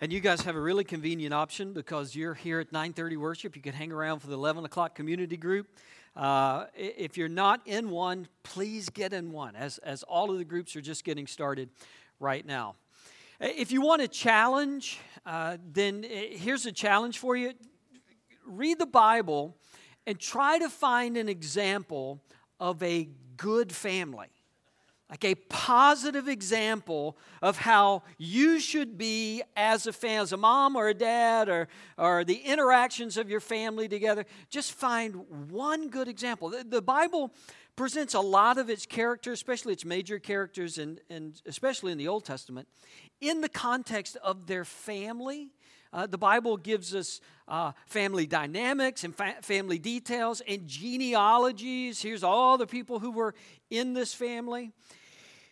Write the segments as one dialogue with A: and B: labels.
A: And you guys have a really convenient option because you're here at 9:30 worship. You can hang around for the 11 o'clock community group. Uh, if you're not in one, please get in one, as as all of the groups are just getting started right now. If you want a challenge, uh, then uh, here's a challenge for you: read the Bible and try to find an example of a good family like a positive example of how you should be as a fan, as a mom or a dad, or, or the interactions of your family together. Just find one good example. The, the Bible presents a lot of its characters, especially its major characters, and, and especially in the Old Testament, in the context of their family. Uh, the Bible gives us uh, family dynamics and fa- family details and genealogies. Here's all the people who were in this family.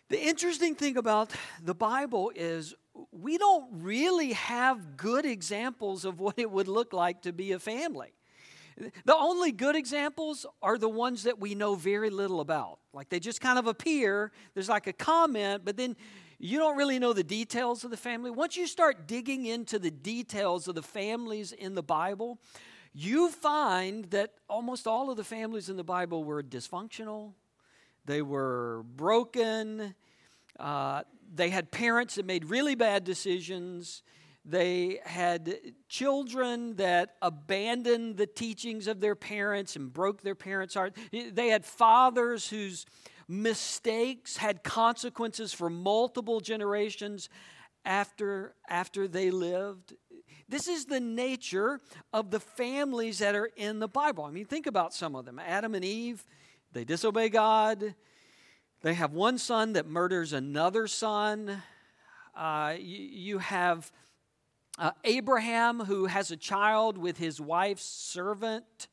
A: The interesting thing about the Bible is we don't really have good examples of what it would look like to be a family. The only good examples are the ones that we know very little about. Like they just kind of appear, there's like a comment, but then you don't really know the details of the family. Once you start digging into the details of the families in the Bible, you find that almost all of the families in the Bible were dysfunctional, they were broken. Uh, they had parents that made really bad decisions. They had children that abandoned the teachings of their parents and broke their parents' heart. They had fathers whose mistakes had consequences for multiple generations after, after they lived. This is the nature of the families that are in the Bible. I mean, think about some of them Adam and Eve they disobey God. They have one son that murders another son. Uh, you, you, have uh, Abraham who has a child with his wife's servant.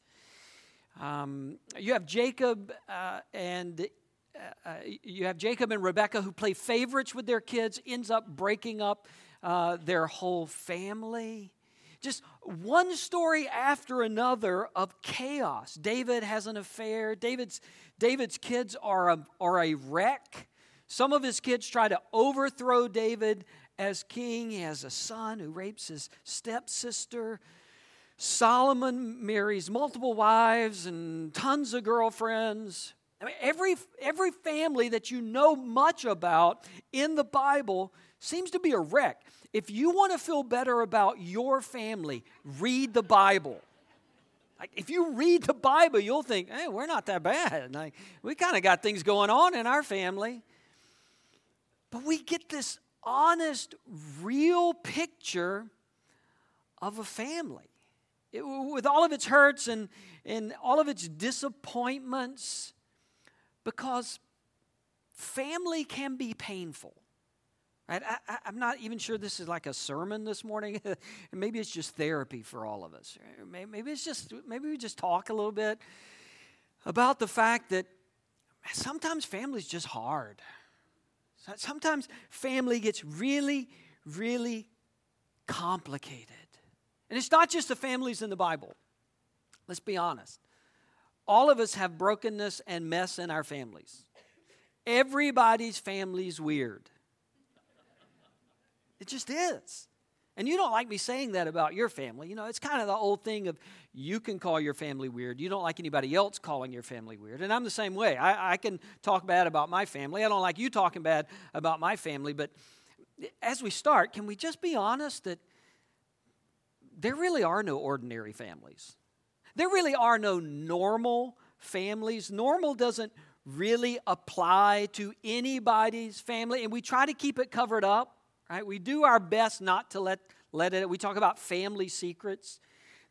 A: Um, you have Jacob uh, and uh, uh, you have Jacob and Rebecca who play favorites with their kids, ends up breaking up uh, their whole family. Just one story after another of chaos. David has an affair. David's, David's kids are a, are a wreck. Some of his kids try to overthrow David as king. He has a son who rapes his stepsister. Solomon marries multiple wives and tons of girlfriends. I mean, every, every family that you know much about in the Bible seems to be a wreck. If you want to feel better about your family, read the Bible. Like if you read the Bible, you'll think, hey, we're not that bad. Like we kind of got things going on in our family. But we get this honest, real picture of a family. It, with all of its hurts and, and all of its disappointments, because family can be painful. Right? I, am not even sure this is like a sermon this morning. maybe it's just therapy for all of us. Maybe it's just maybe we just talk a little bit about the fact that sometimes family's just hard. Sometimes family gets really, really complicated. And it's not just the families in the Bible. Let's be honest. All of us have brokenness and mess in our families. Everybody's family's weird. It just is. And you don't like me saying that about your family. You know, it's kind of the old thing of you can call your family weird. You don't like anybody else calling your family weird. And I'm the same way. I, I can talk bad about my family. I don't like you talking bad about my family. But as we start, can we just be honest that there really are no ordinary families? There really are no normal families. Normal doesn't really apply to anybody's family, and we try to keep it covered up. Right? We do our best not to let, let it. We talk about family secrets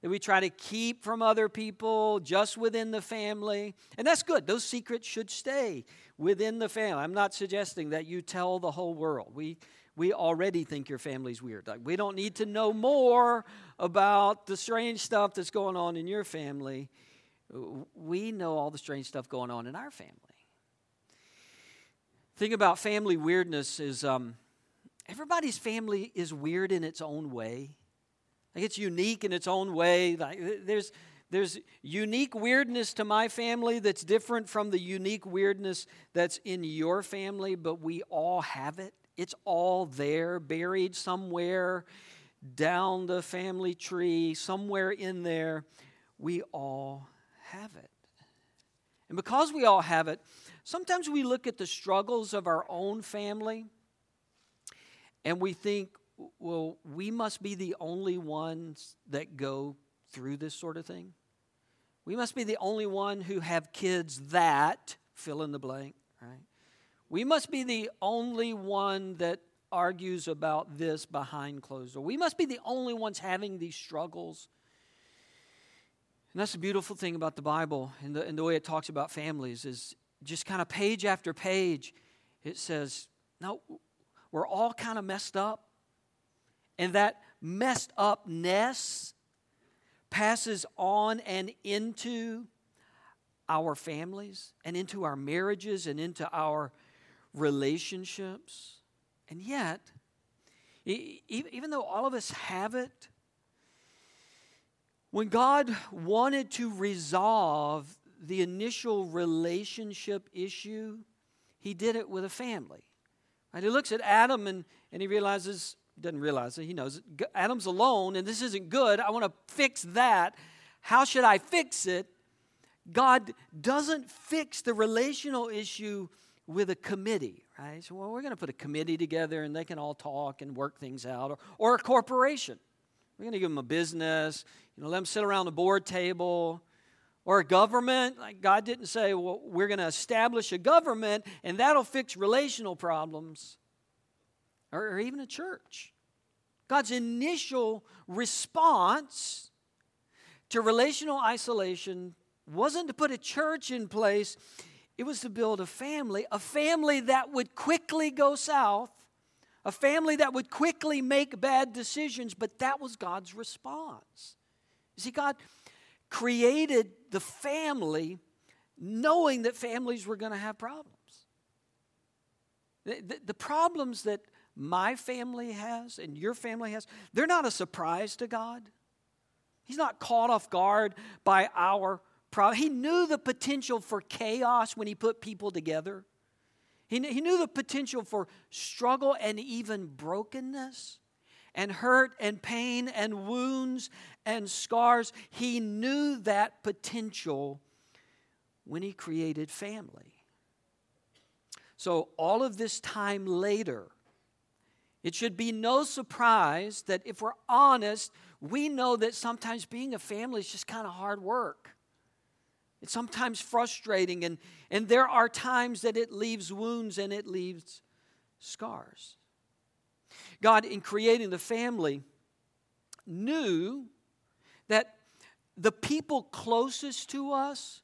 A: that we try to keep from other people, just within the family. And that's good. Those secrets should stay within the family. I'm not suggesting that you tell the whole world. We, we already think your family's weird. Like, we don't need to know more about the strange stuff that's going on in your family. We know all the strange stuff going on in our family. Thing about family weirdness is um, everybody's family is weird in its own way. Like it's unique in its own way. Like uh, there's there's unique weirdness to my family that's different from the unique weirdness that's in your family, but we all have it. It's all there, buried somewhere down the family tree, somewhere in there, we all have it. And because we all have it, sometimes we look at the struggles of our own family and we think, well, we must be the only ones that go through this sort of thing. We must be the only one who have kids that fill in the blank, right? We must be the only one that argues about this behind closed doors. We must be the only ones having these struggles. And that's the beautiful thing about the Bible and the, and the way it talks about families is just kind of page after page, it says, no, we're all kind of messed up. And that messed upness passes on and into our families and into our marriages and into our relationships. And yet, even though all of us have it, when God wanted to resolve the initial relationship issue, he did it with a family. Right? He looks at Adam and, and he realizes, doesn't realize it, he knows it. Adam's alone and this isn't good. I want to fix that. How should I fix it? God doesn't fix the relational issue with a committee, right? So, well, we're going to put a committee together and they can all talk and work things out, or, or a corporation. We're going to give them a business, you know, let them sit around the board table. Or a government, like God didn't say, well, we're going to establish a government and that'll fix relational problems. Or, or even a church. God's initial response to relational isolation wasn't to put a church in place, it was to build a family, a family that would quickly go south, a family that would quickly make bad decisions, but that was God's response. You see, God created the family knowing that families were going to have problems. The, the, the, problems that my family has and your family has, they're not a surprise to God. He's not caught off guard by our problem. He knew the potential for chaos when he put people together. He, he knew the potential for struggle and even brokenness and hurt and pain and wounds and scars. He knew that potential when he created family. So, all of this time later, it should be no surprise that if we're honest, we know that sometimes being a family is just kind of hard work. It's sometimes frustrating, and, and there are times that it leaves wounds and it leaves scars. God, in creating the family, knew that the people closest to us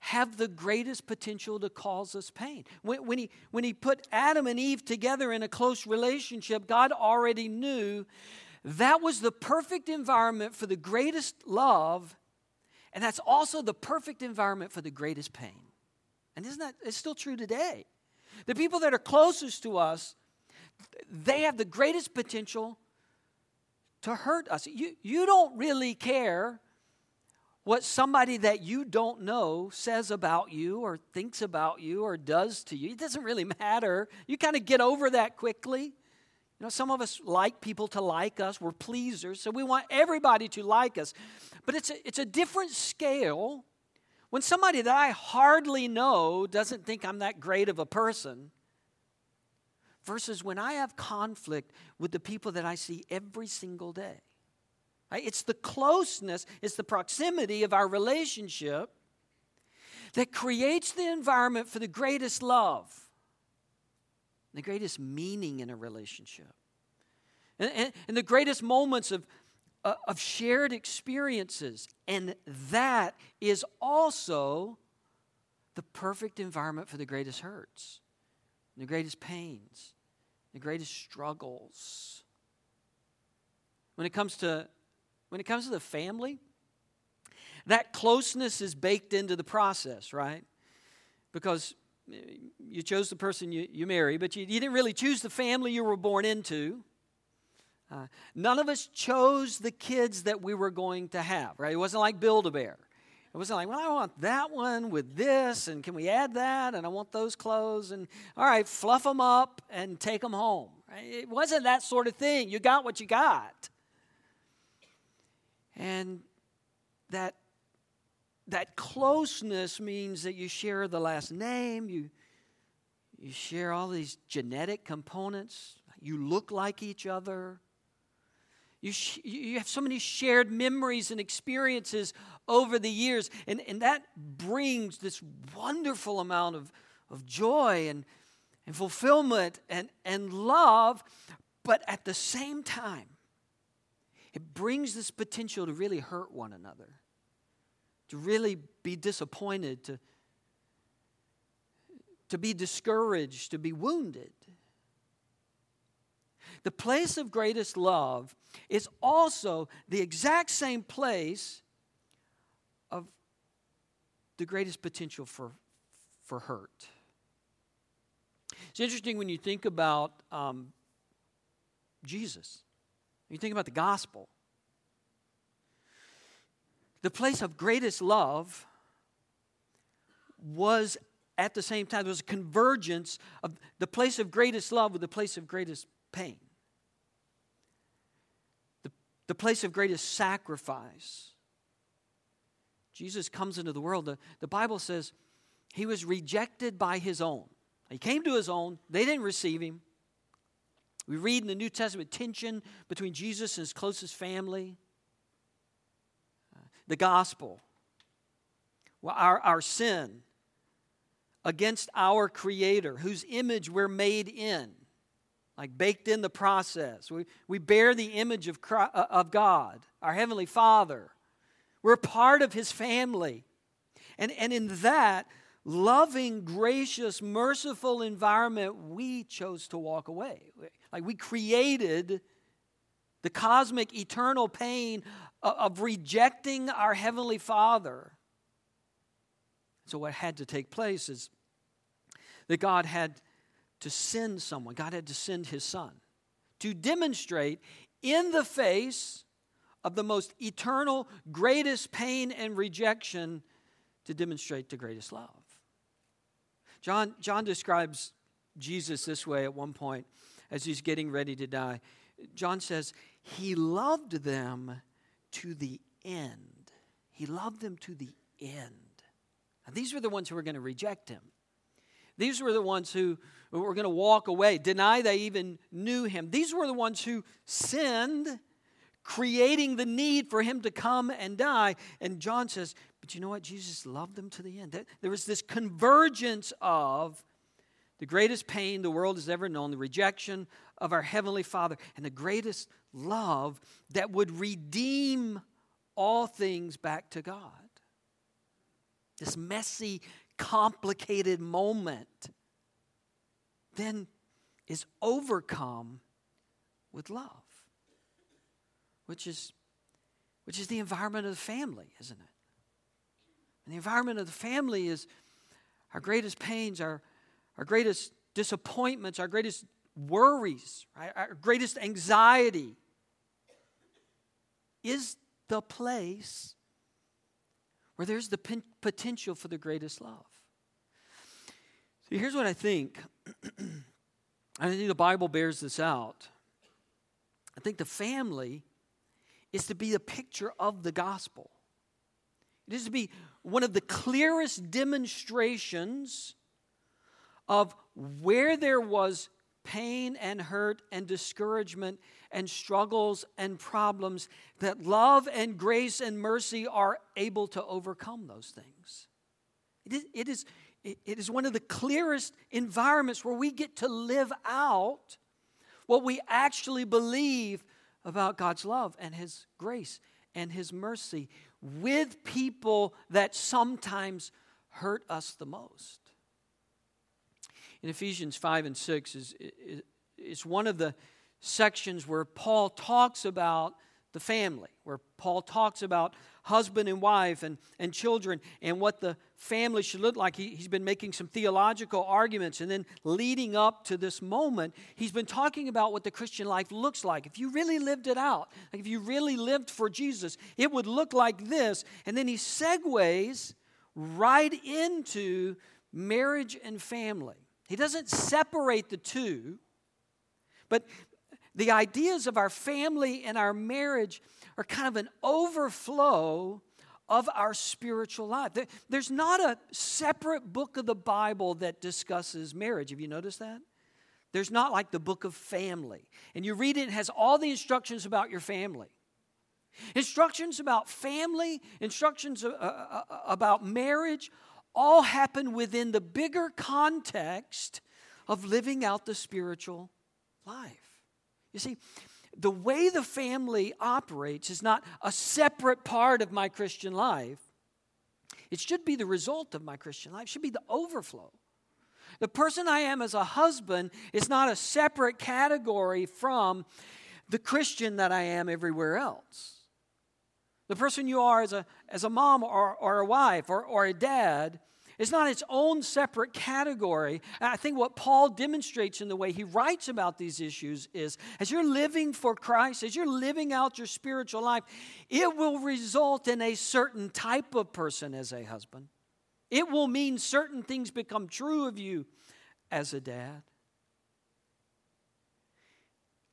A: have the greatest potential to cause us pain. When, when, he, when he put Adam and Eve together in a close relationship, God already knew that was the perfect environment for the greatest love and that's also the perfect environment for the greatest pain. And isn't that it's still true today? The people that are closest to us, they have the greatest potential to hurt us. You, you don't really care what somebody that you don't know says about you or thinks about you or does to you. It doesn't really matter. You kind of get over that quickly. You know, some of us like people to like us. We're pleasers, so we want everybody to like us. But it's a, it's a different scale when somebody that I hardly know doesn't think I'm that great of a person versus when I have conflict with the people that I see every single day. It's the closeness, it's the proximity of our relationship that creates the environment for the greatest love the greatest meaning in a relationship, and, and, and the greatest moments of, uh, of shared experiences. And that is also the perfect environment for the greatest hurts, the greatest pains, the greatest struggles. When it comes to when it comes to the family, that closeness is baked into the process, right? Because you chose the person you, you marry, but you, you didn't really choose the family you were born into. Uh, none of us chose the kids that we were going to have, right? It wasn't like Build a Bear. It wasn't like, well, I want that one with this, and can we add that? And I want those clothes, and all right, fluff them up and take them home. It wasn't that sort of thing. You got what you got. And that, that closeness means that you share the last name, you, you share all these genetic components, you look like each other. You, sh- you have so many shared memories and experiences over the years, and, and that brings this wonderful amount of, of joy and, and fulfillment and, and love. But at the same time, it brings this potential to really hurt one another, to really be disappointed, to, to be discouraged, to be wounded. The place of greatest love is also the exact same place of the greatest potential for, for hurt. It's interesting when you think about um, Jesus, you think about the gospel. The place of greatest love was at the same time, there was a convergence of the place of greatest love with the place of greatest pain the place of greatest sacrifice. Jesus comes into the world. The, the Bible says he was rejected by his own. He came to his own, they didn't receive him. We read in the New Testament tension between Jesus and his closest family. Uh, the gospel, well, our, our sin against our Creator, whose image we're made in like baked in the process. We, we bear the image of, Christ, uh, of God, our Heavenly Father. We're part of His family. And, and in that loving, gracious, merciful environment, we chose to walk away. Like we created the cosmic, eternal pain of, of rejecting our Heavenly Father. So, what had to take place is that God had to send someone. God had to send his son to demonstrate in the face of the most eternal, greatest pain and rejection to demonstrate the greatest love. John, John describes Jesus this way at one point as he's getting ready to die. John says, He loved them to the end. He loved them to the end. Now, these were the ones who were going to reject him. These were the ones who were going to walk away, deny they even knew him. These were the ones who sinned, creating the need for him to come and die. And John says, But you know what? Jesus loved them to the end. There was this convergence of the greatest pain the world has ever known, the rejection of our Heavenly Father, and the greatest love that would redeem all things back to God. This messy complicated moment then is overcome with love, which is, which is the environment of the family, isn't it? And the environment of the family is our greatest pains, our, our greatest disappointments, our greatest worries, right? our greatest anxiety is the place where there's the potential for the greatest love. So here's what I think. I think the Bible bears this out. I think the family is to be a picture of the gospel. It is to be one of the clearest demonstrations of where there was pain and hurt and discouragement and struggles and problems, that love and grace and mercy are able to overcome those things. It is, it is, it is one of the clearest environments where we get to live out what we actually believe about God's love and His grace and His mercy with people that sometimes hurt us the most. In Ephesians 5 and 6 is, is, is one of the sections where Paul talks about the family, where Paul talks about husband and wife and, and children and what the family should look like. He, he's been making some theological arguments and then leading up to this moment, he's been talking about what the Christian life looks like. If you really lived it out, like if you really lived for Jesus, it would look like this. And then he segues right into marriage and family. He doesn't separate the two, but the ideas of our family and our marriage are kind of an overflow of our spiritual life. There's not a separate book of the Bible that discusses marriage. Have you noticed that? There's not like the book of family. And you read it, it has all the instructions about your family. Instructions about family, instructions uh, uh, uh, about marriage, all happen within the bigger context of living out the spiritual life. You see, the way the family operates is not a separate part of my Christian life. It should be the result of my Christian life, it should be the overflow. The person I am as a husband is not a separate category from the Christian that I am everywhere else. The person you are as a, as a mom or, or a wife or, or a dad it's not its own separate category. I think what Paul demonstrates in the way he writes about these issues is as you're living for Christ, as you're living out your spiritual life, it will result in a certain type of person as a husband. It will mean certain things become true of you as a dad.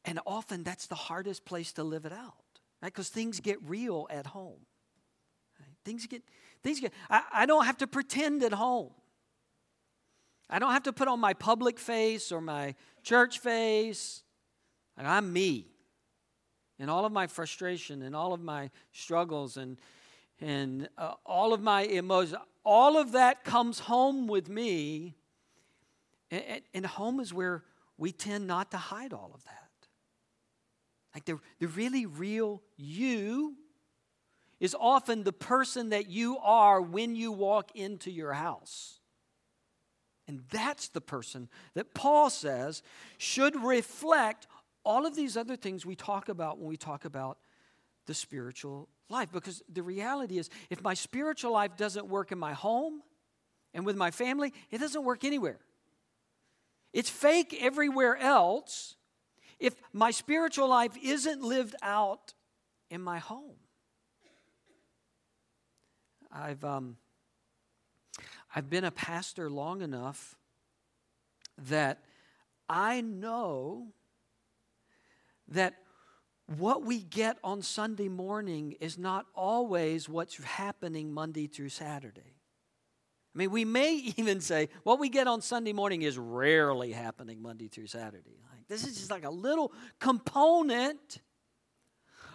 A: And often that's the hardest place to live it out, right? Because things get real at home. Right? Things get get, I, I don't have to pretend at home. I don't have to put on my public face or my church face. I'm me. And all of my frustration and all of my struggles and, and uh, all of my emotions, all of that comes home with me. And, and home is where we tend not to hide all of that. Like the, the really real you is often the person that you are when you walk into your house. And that's the person that Paul says should reflect all of these other things we talk about when we talk about the spiritual life. Because the reality is, if my spiritual life doesn't work in my home and with my family, it doesn't work anywhere. It's fake everywhere else if my spiritual life isn't lived out in my home. I've, um, I've been a pastor long enough that I know that what we get on Sunday morning is not always what's happening Monday through Saturday. I mean, we may even say what we get on Sunday morning is rarely happening Monday through Saturday. Like, this is just like a little component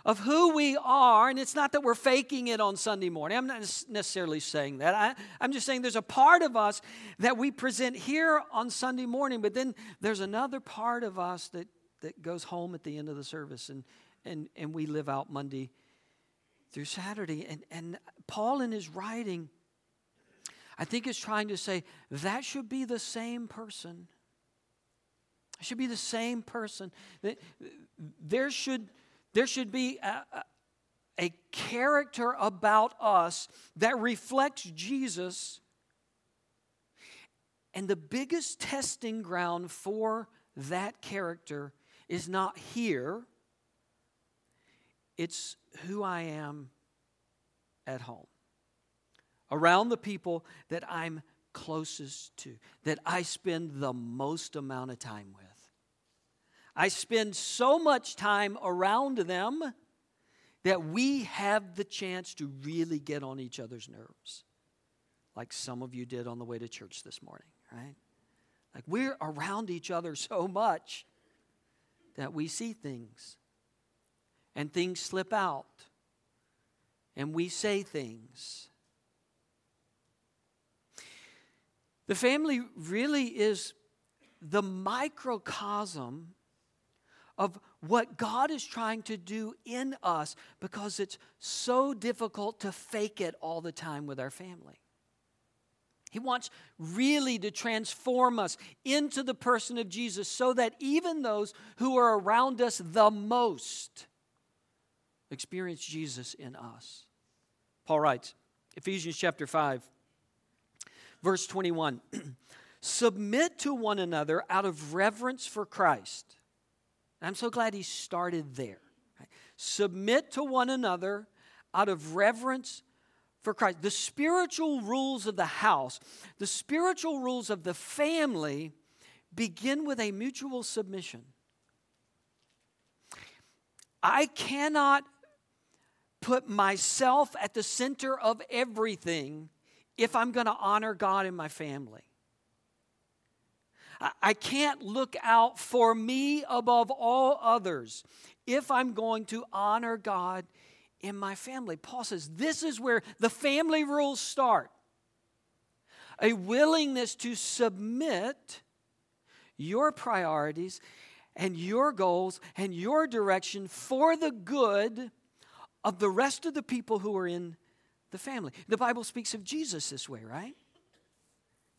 A: of who we are. And it's not that we're faking it on Sunday morning. I'm not necessarily saying that. I, I'm just saying there's a part of us that we present here on Sunday morning, but then there's another part of us that, that goes home at the end of the service and, and, and we live out Monday through Saturday. And, and Paul, in his writing, I think is trying to say that should be the same person. It should be the same person. There should there should be a, a character about us that reflects Jesus. And the biggest testing ground for that character is not here, it's who I am at home, around the people that I'm closest to, that I spend the most amount of time with. I spend so much time around them that we have the chance to really get on each other's nerves, like some of you did on the way to church this morning, right? Like we're around each other so much that we see things and things slip out and we say things. The family really is the microcosm of what God is trying to do in us because it's so difficult to fake it all the time with our family. He wants really to transform us into the person of Jesus so that even those who are around us the most experience Jesus in us. Paul writes, Ephesians chapter 5, verse 21 Submit to one another out of reverence for Christ. And I'm so glad he started there. Submit to one another out of reverence for Christ. The spiritual rules of the house, the spiritual rules of the family begin with a mutual submission. I cannot put myself at the center of everything if I'm going to honor God in my family. I can't look out for me above all others if I'm going to honor God in my family. Paul says this is where the family rules start a willingness to submit your priorities and your goals and your direction for the good of the rest of the people who are in the family. The Bible speaks of Jesus this way, right?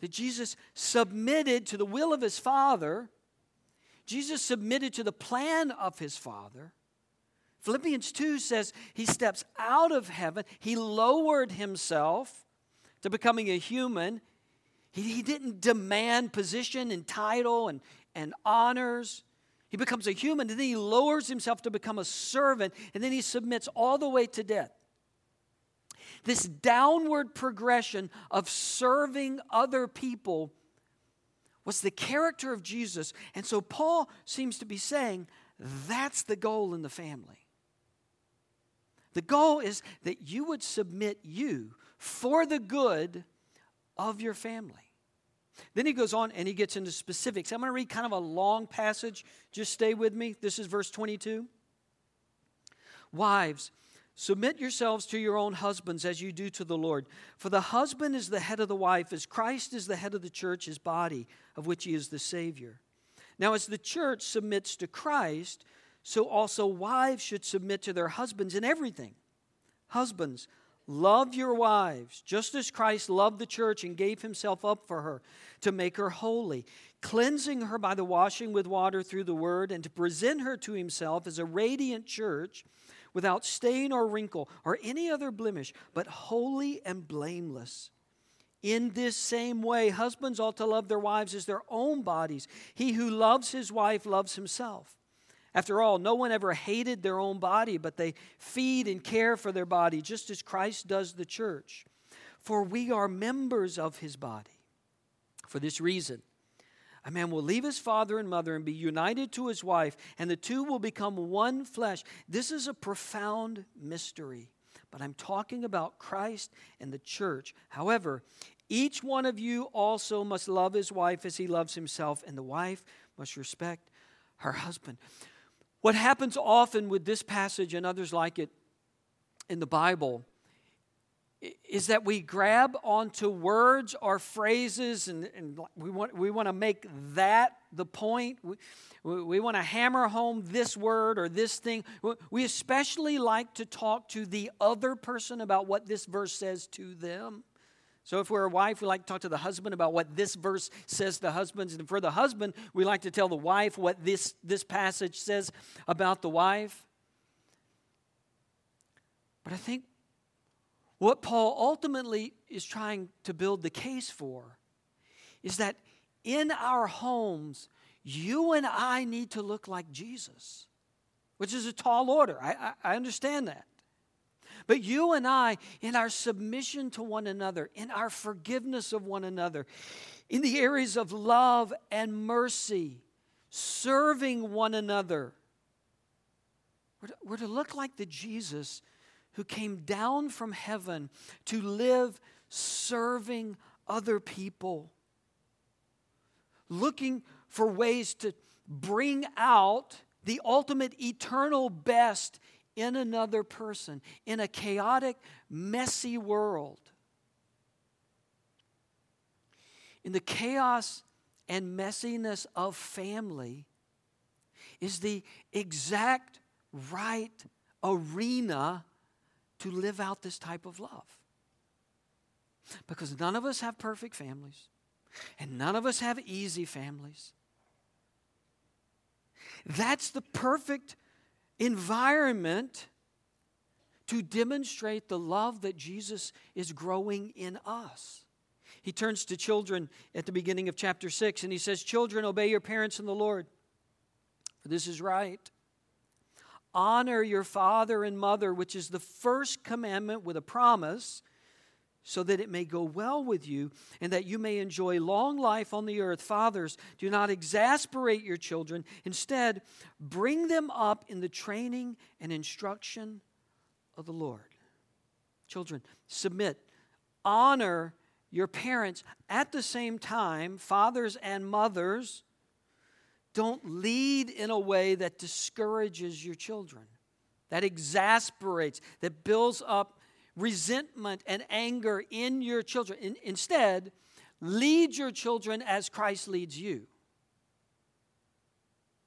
A: That Jesus submitted to the will of his Father, Jesus submitted to the plan of his Father. Philippians 2 says he steps out of heaven, he lowered himself to becoming a human. He, he didn't demand position and title and, and honors. He becomes a human, and then he lowers himself to become a servant, and then he submits all the way to death. This downward progression of serving other people was the character of Jesus. And so Paul seems to be saying that's the goal in the family. The goal is that you would submit you for the good of your family. Then he goes on and he gets into specifics. I'm going to read kind of a long passage. Just stay with me. This is verse 22. Wives, submit yourselves to your own husbands as you do to the Lord. For the husband is the head of the wife, as Christ is the head of the church, his body, of which he is the Savior. Now, as the church submits to Christ, so also wives should submit to their husbands in everything. Husbands, Love your wives, just as Christ loved the church and gave himself up for her to make her holy, cleansing her by the washing with water through the word, and to present her to himself as a radiant church without stain or wrinkle or any other blemish, but holy and blameless. In this same way, husbands ought to love their wives as their own bodies. He who loves his wife loves himself. After all, no one ever hated their own body, but they feed and care for their body, just as Christ does the church. For we are members of his body. For this reason, a man will leave his father and mother and be united to his wife, and the two will become one flesh. This is a profound mystery, but I'm talking about Christ and the church. However, each one of you also must love his wife as he loves himself, and the wife must respect her husband. What happens often with this passage and others like it in the Bible is that we grab onto words or phrases and, and we, want, we want to make that the point. We, we want to hammer home this word or this thing. We especially like to talk to the other person about what this verse says to them. So if we're a wife, we like to talk to the husband about what this verse says to husbands. And for the husband, we like to tell the wife what this, this passage says about the wife. But I think what Paul ultimately is trying to build the case for is that in our homes, you and I need to look like Jesus, which is a tall order. I, I, I understand that. But you and I, in our submission to one another, in our forgiveness of one another, in the areas of love and mercy, serving one another, we're to, we're to look like the Jesus who came down from heaven to live serving other people, looking for ways to bring out the ultimate eternal best in another person in a chaotic, messy world. In the chaos and messiness of family is the exact right arena to live out this type of love. Because none of us have perfect families, and none of us have easy families. That's the perfect environment to demonstrate the love that Jesus is growing in us. He turns to children at the beginning of chapter 6 and he says, Children, obey your parents in the Lord, for this is right. Honor your father and mother, which is the first commandment with a promise, so that it may go well with you and that you may enjoy long life on the earth. Fathers, do not exasperate your children. Instead, bring them up in the training and instruction of the Lord. Children, submit, honor your parents. At the same time, fathers and mothers, don't lead in a way that discourages your children, that exasperates, that builds up resentment and anger in your children. In, instead, lead your children as Christ leads you.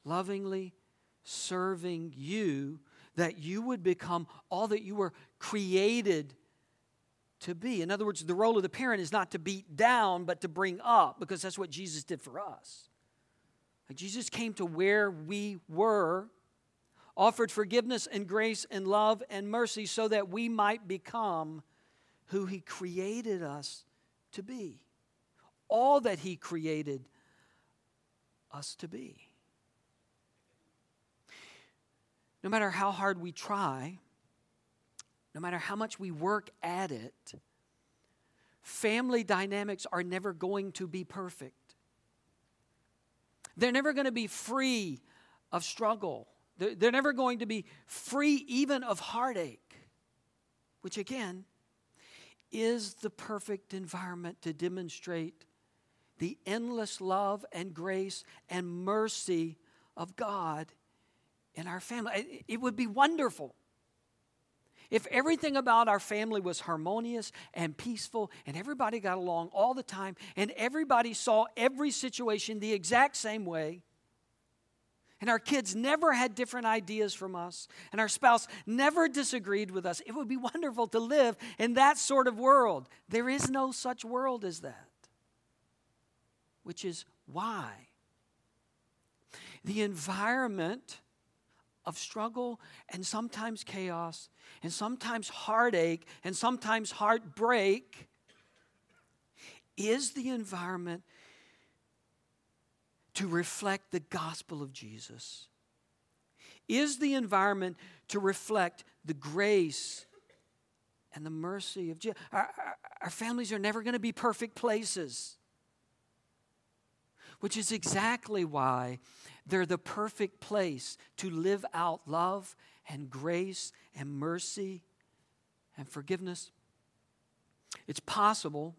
A: Lovingly serving you, that you would become all that you were created to be. In other words, the role of the parent is not to beat down, but to bring up, because that's what Jesus did for us. Like Jesus came to where we were offered forgiveness and grace and love and mercy so that we might become who He created us to be. All that He created us to be. No matter how hard we try, no matter how much we work at it, family dynamics are never going to be perfect. They're never going to be free of struggle they're never going to be free even of heartache, which again is the perfect environment to demonstrate the endless love and grace and mercy of God in our family. It would be wonderful if everything about our family was harmonious and peaceful and everybody got along all the time and everybody saw every situation the exact same way and our kids never had different ideas from us, and our spouse never disagreed with us, it would be wonderful to live in that sort of world. There is no such world as that, which is why the environment of struggle and sometimes chaos and sometimes heartache and sometimes heartbreak is the environment to reflect the gospel of Jesus? Is the environment to reflect the grace and the mercy of Jesus? Our, our, our families are never going to be perfect places, which is exactly why they're the perfect place to live out love and grace and mercy and forgiveness. It's possible.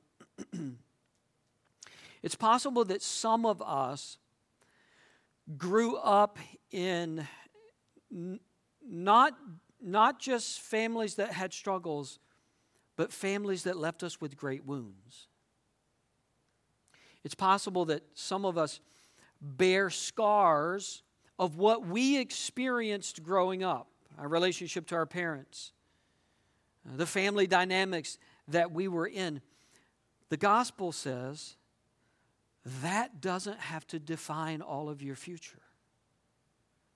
A: it's possible that some of us grew up in not, not just families that had struggles, but families that left us with great wounds. It's possible that some of us bear scars of what we experienced growing up our relationship to our parents, uh, the family dynamics that we were in. The gospel says that doesn't have to define all of your future.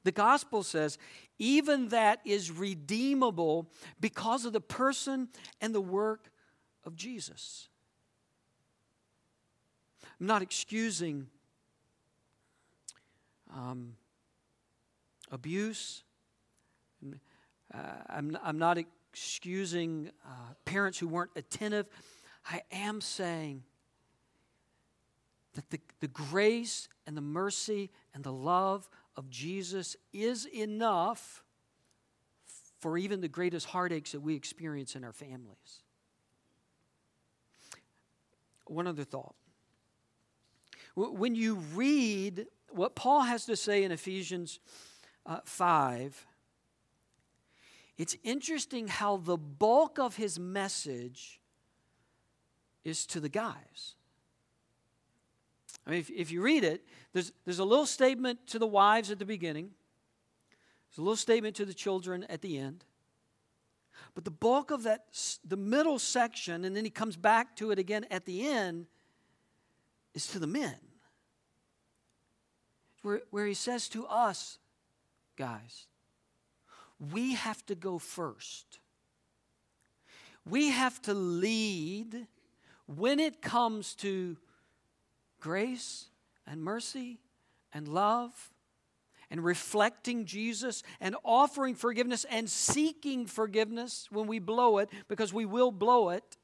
A: The gospel says even that is redeemable because of the person and the work of Jesus. I'm not excusing um, abuse. Uh, I'm, I'm not excusing uh, parents who weren't attentive. I am saying that the, the grace and the mercy and the love of Jesus is enough for even the greatest heartaches that we experience in our families. One other thought. When you read what Paul has to say in Ephesians uh, 5, it's interesting how the bulk of his message is to the guys. I mean, if, if you read it, there's, there's a little statement to the wives at the beginning, there's a little statement to the children at the end. But the bulk of that, the middle section, and then he comes back to it again at the end, is to the men. Where, where he says to us, guys, we have to go first. We have to lead when it comes to grace and mercy and love and reflecting Jesus and offering forgiveness and seeking forgiveness when we blow it, because we will blow it.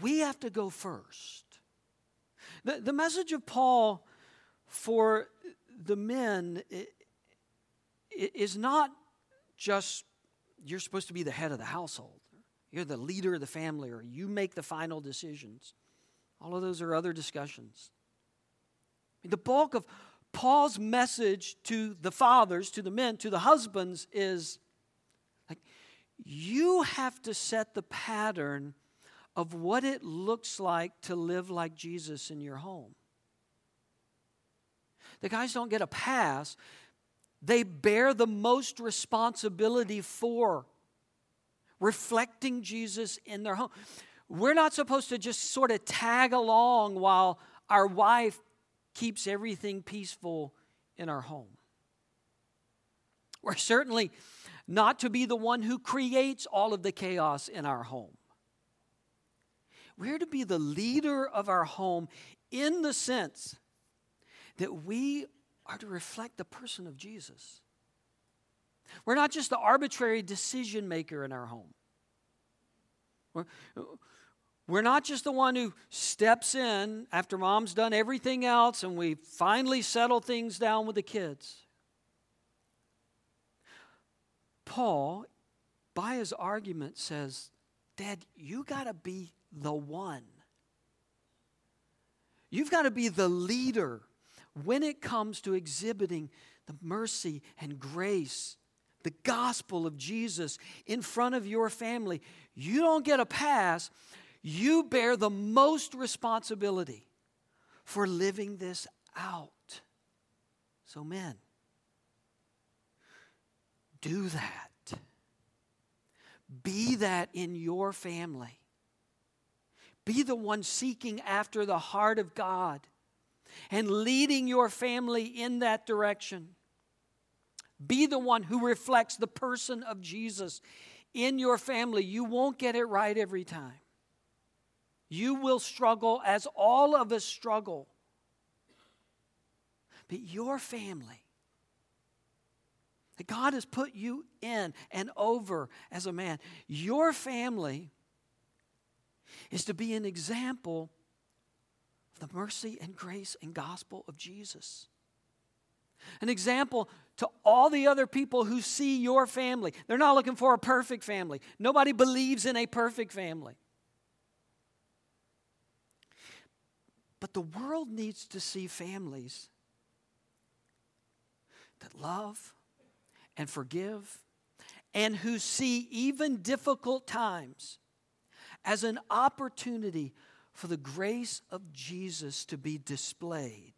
A: we have to go first. The, the message of Paul for the men is not just you're supposed to be the head of the household, you're the leader of the family, or you make the final decisions. All of those are other discussions. The bulk of Paul's message to the fathers, to the men, to the husbands is like, you have to set the pattern of what it looks like to live like Jesus in your home. The guys don't get a pass, they bear the most responsibility for reflecting Jesus in their home. We're not supposed to just sort of tag along while our wife keeps everything peaceful in our home. We're certainly not to be the one who creates all of the chaos in our home. We're to be the leader of our home in the sense that we are to reflect the person of Jesus. We're not just the arbitrary decision maker in our home. We're, we're not just the one who steps in after mom's done everything else and we finally settle things down with the kids. Paul, by his argument, says, Dad, you got to be the one. You've got to be the leader when it comes to exhibiting the mercy and grace, the gospel of Jesus in front of your family. You don't get a pass you bear the most responsibility for living this out. So, men, do that. Be that in your family. Be the one seeking after the heart of God and leading your family in that direction. Be the one who reflects the person of Jesus in your family. You won't get it right every time. You will struggle as all of us struggle. But your family, that God has put you in and over as a man, your family is to be an example of the mercy and grace and gospel of Jesus. An example to all the other people who see your family. They're not looking for a perfect family. Nobody believes in a perfect family. But the world needs to see families that love and forgive and who see even difficult times as an opportunity for the grace of Jesus to be displayed.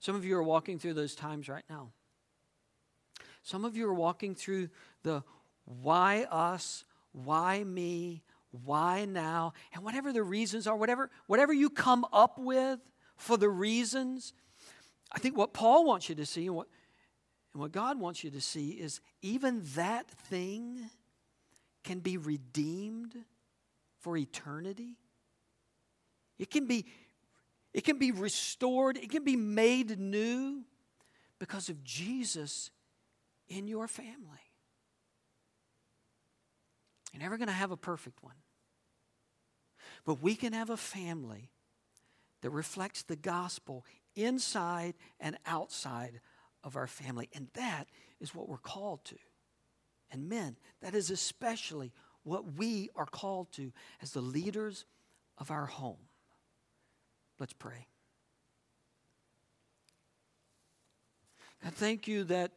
A: Some of you are walking through those times right now. Some of you are walking through the why us, why me, why now, and whatever the reasons are, whatever, whatever you come up with for the reasons, I think what Paul wants you to see and what, and what God wants you to see is even that thing can be redeemed for eternity. It can be, it can be restored, it can be made new because of Jesus in your family. You're never going to have a perfect one. But we can have a family that reflects the gospel inside and outside of our family. And that is what we're called to. And men, that is especially what we are called to as the leaders of our home. Let's pray. God, thank you that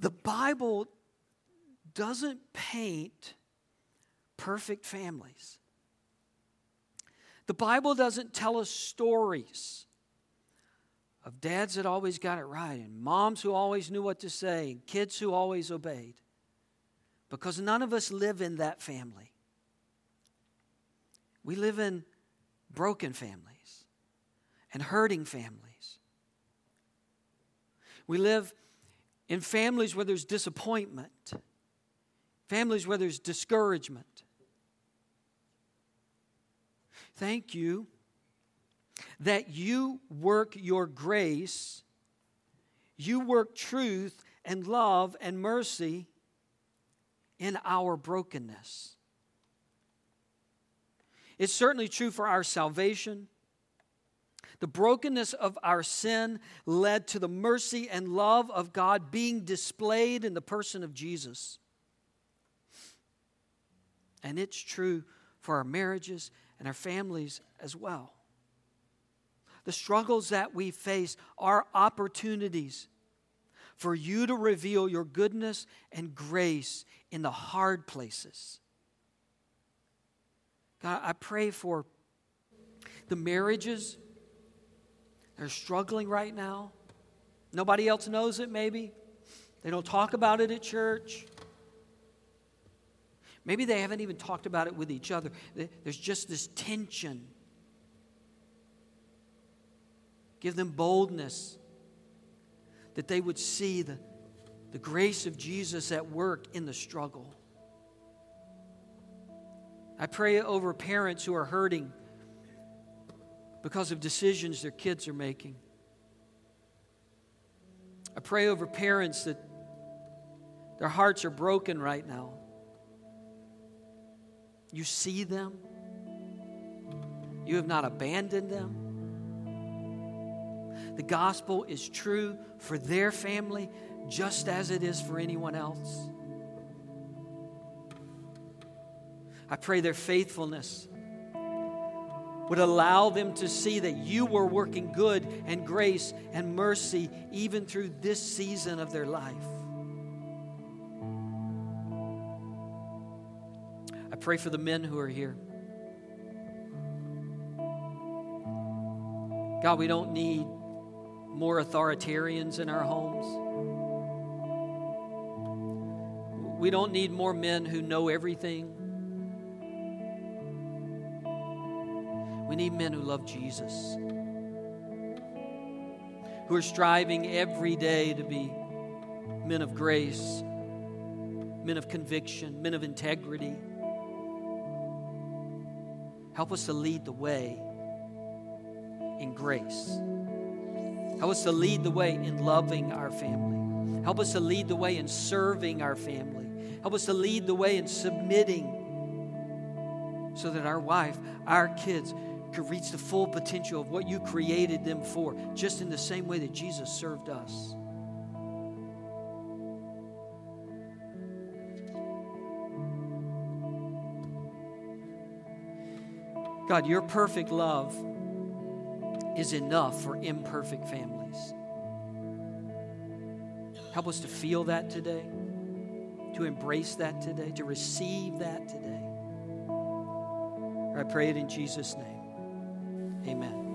A: the Bible doesn't paint perfect families. The Bible doesn't tell us stories of dads that always got it right and moms who always knew what to say and kids who always obeyed. Because none of us live in that family. We live in broken families and hurting families. We live in families where there's disappointment, families where there's discouragement, Thank you that you work your grace, you work truth and love and mercy in our brokenness. It's certainly true for our salvation. The brokenness of our sin led to the mercy and love of God being displayed in the person of Jesus. And it's true for our marriages and our families as well. The struggles that we face are opportunities for you to reveal your goodness and grace in the hard places. God, I pray for the marriages that are struggling right now. Nobody else knows it, maybe. They don't talk about it at church. Maybe they haven't even talked about it with each other. There's just this tension. Give them boldness that they would see the, the grace of Jesus at work in the struggle. I pray over parents who are hurting because of decisions their kids are making. I pray over parents that their hearts are broken right now. You see them, you have not abandoned them. The gospel is true for their family just as it is for anyone else. I pray their faithfulness would allow them to see that you were working good and grace and mercy even through this season of their life. I pray for the men who are here. God, we don't need more authoritarians in our homes. We don't need more men who know everything. We need men who love Jesus, who are striving every day to be men of grace, men of conviction, men of integrity. Help us to lead the way in grace. Help us to lead the way in loving our family. Help us to lead the way in serving our family. Help us to lead the way in submitting so that our wife, our kids, could reach the full potential of what you created them for, just in the same way that Jesus served us. God, your perfect love is enough for imperfect families. Help us to feel that today, to embrace that today, to receive that today. I pray it in Jesus' name. Amen.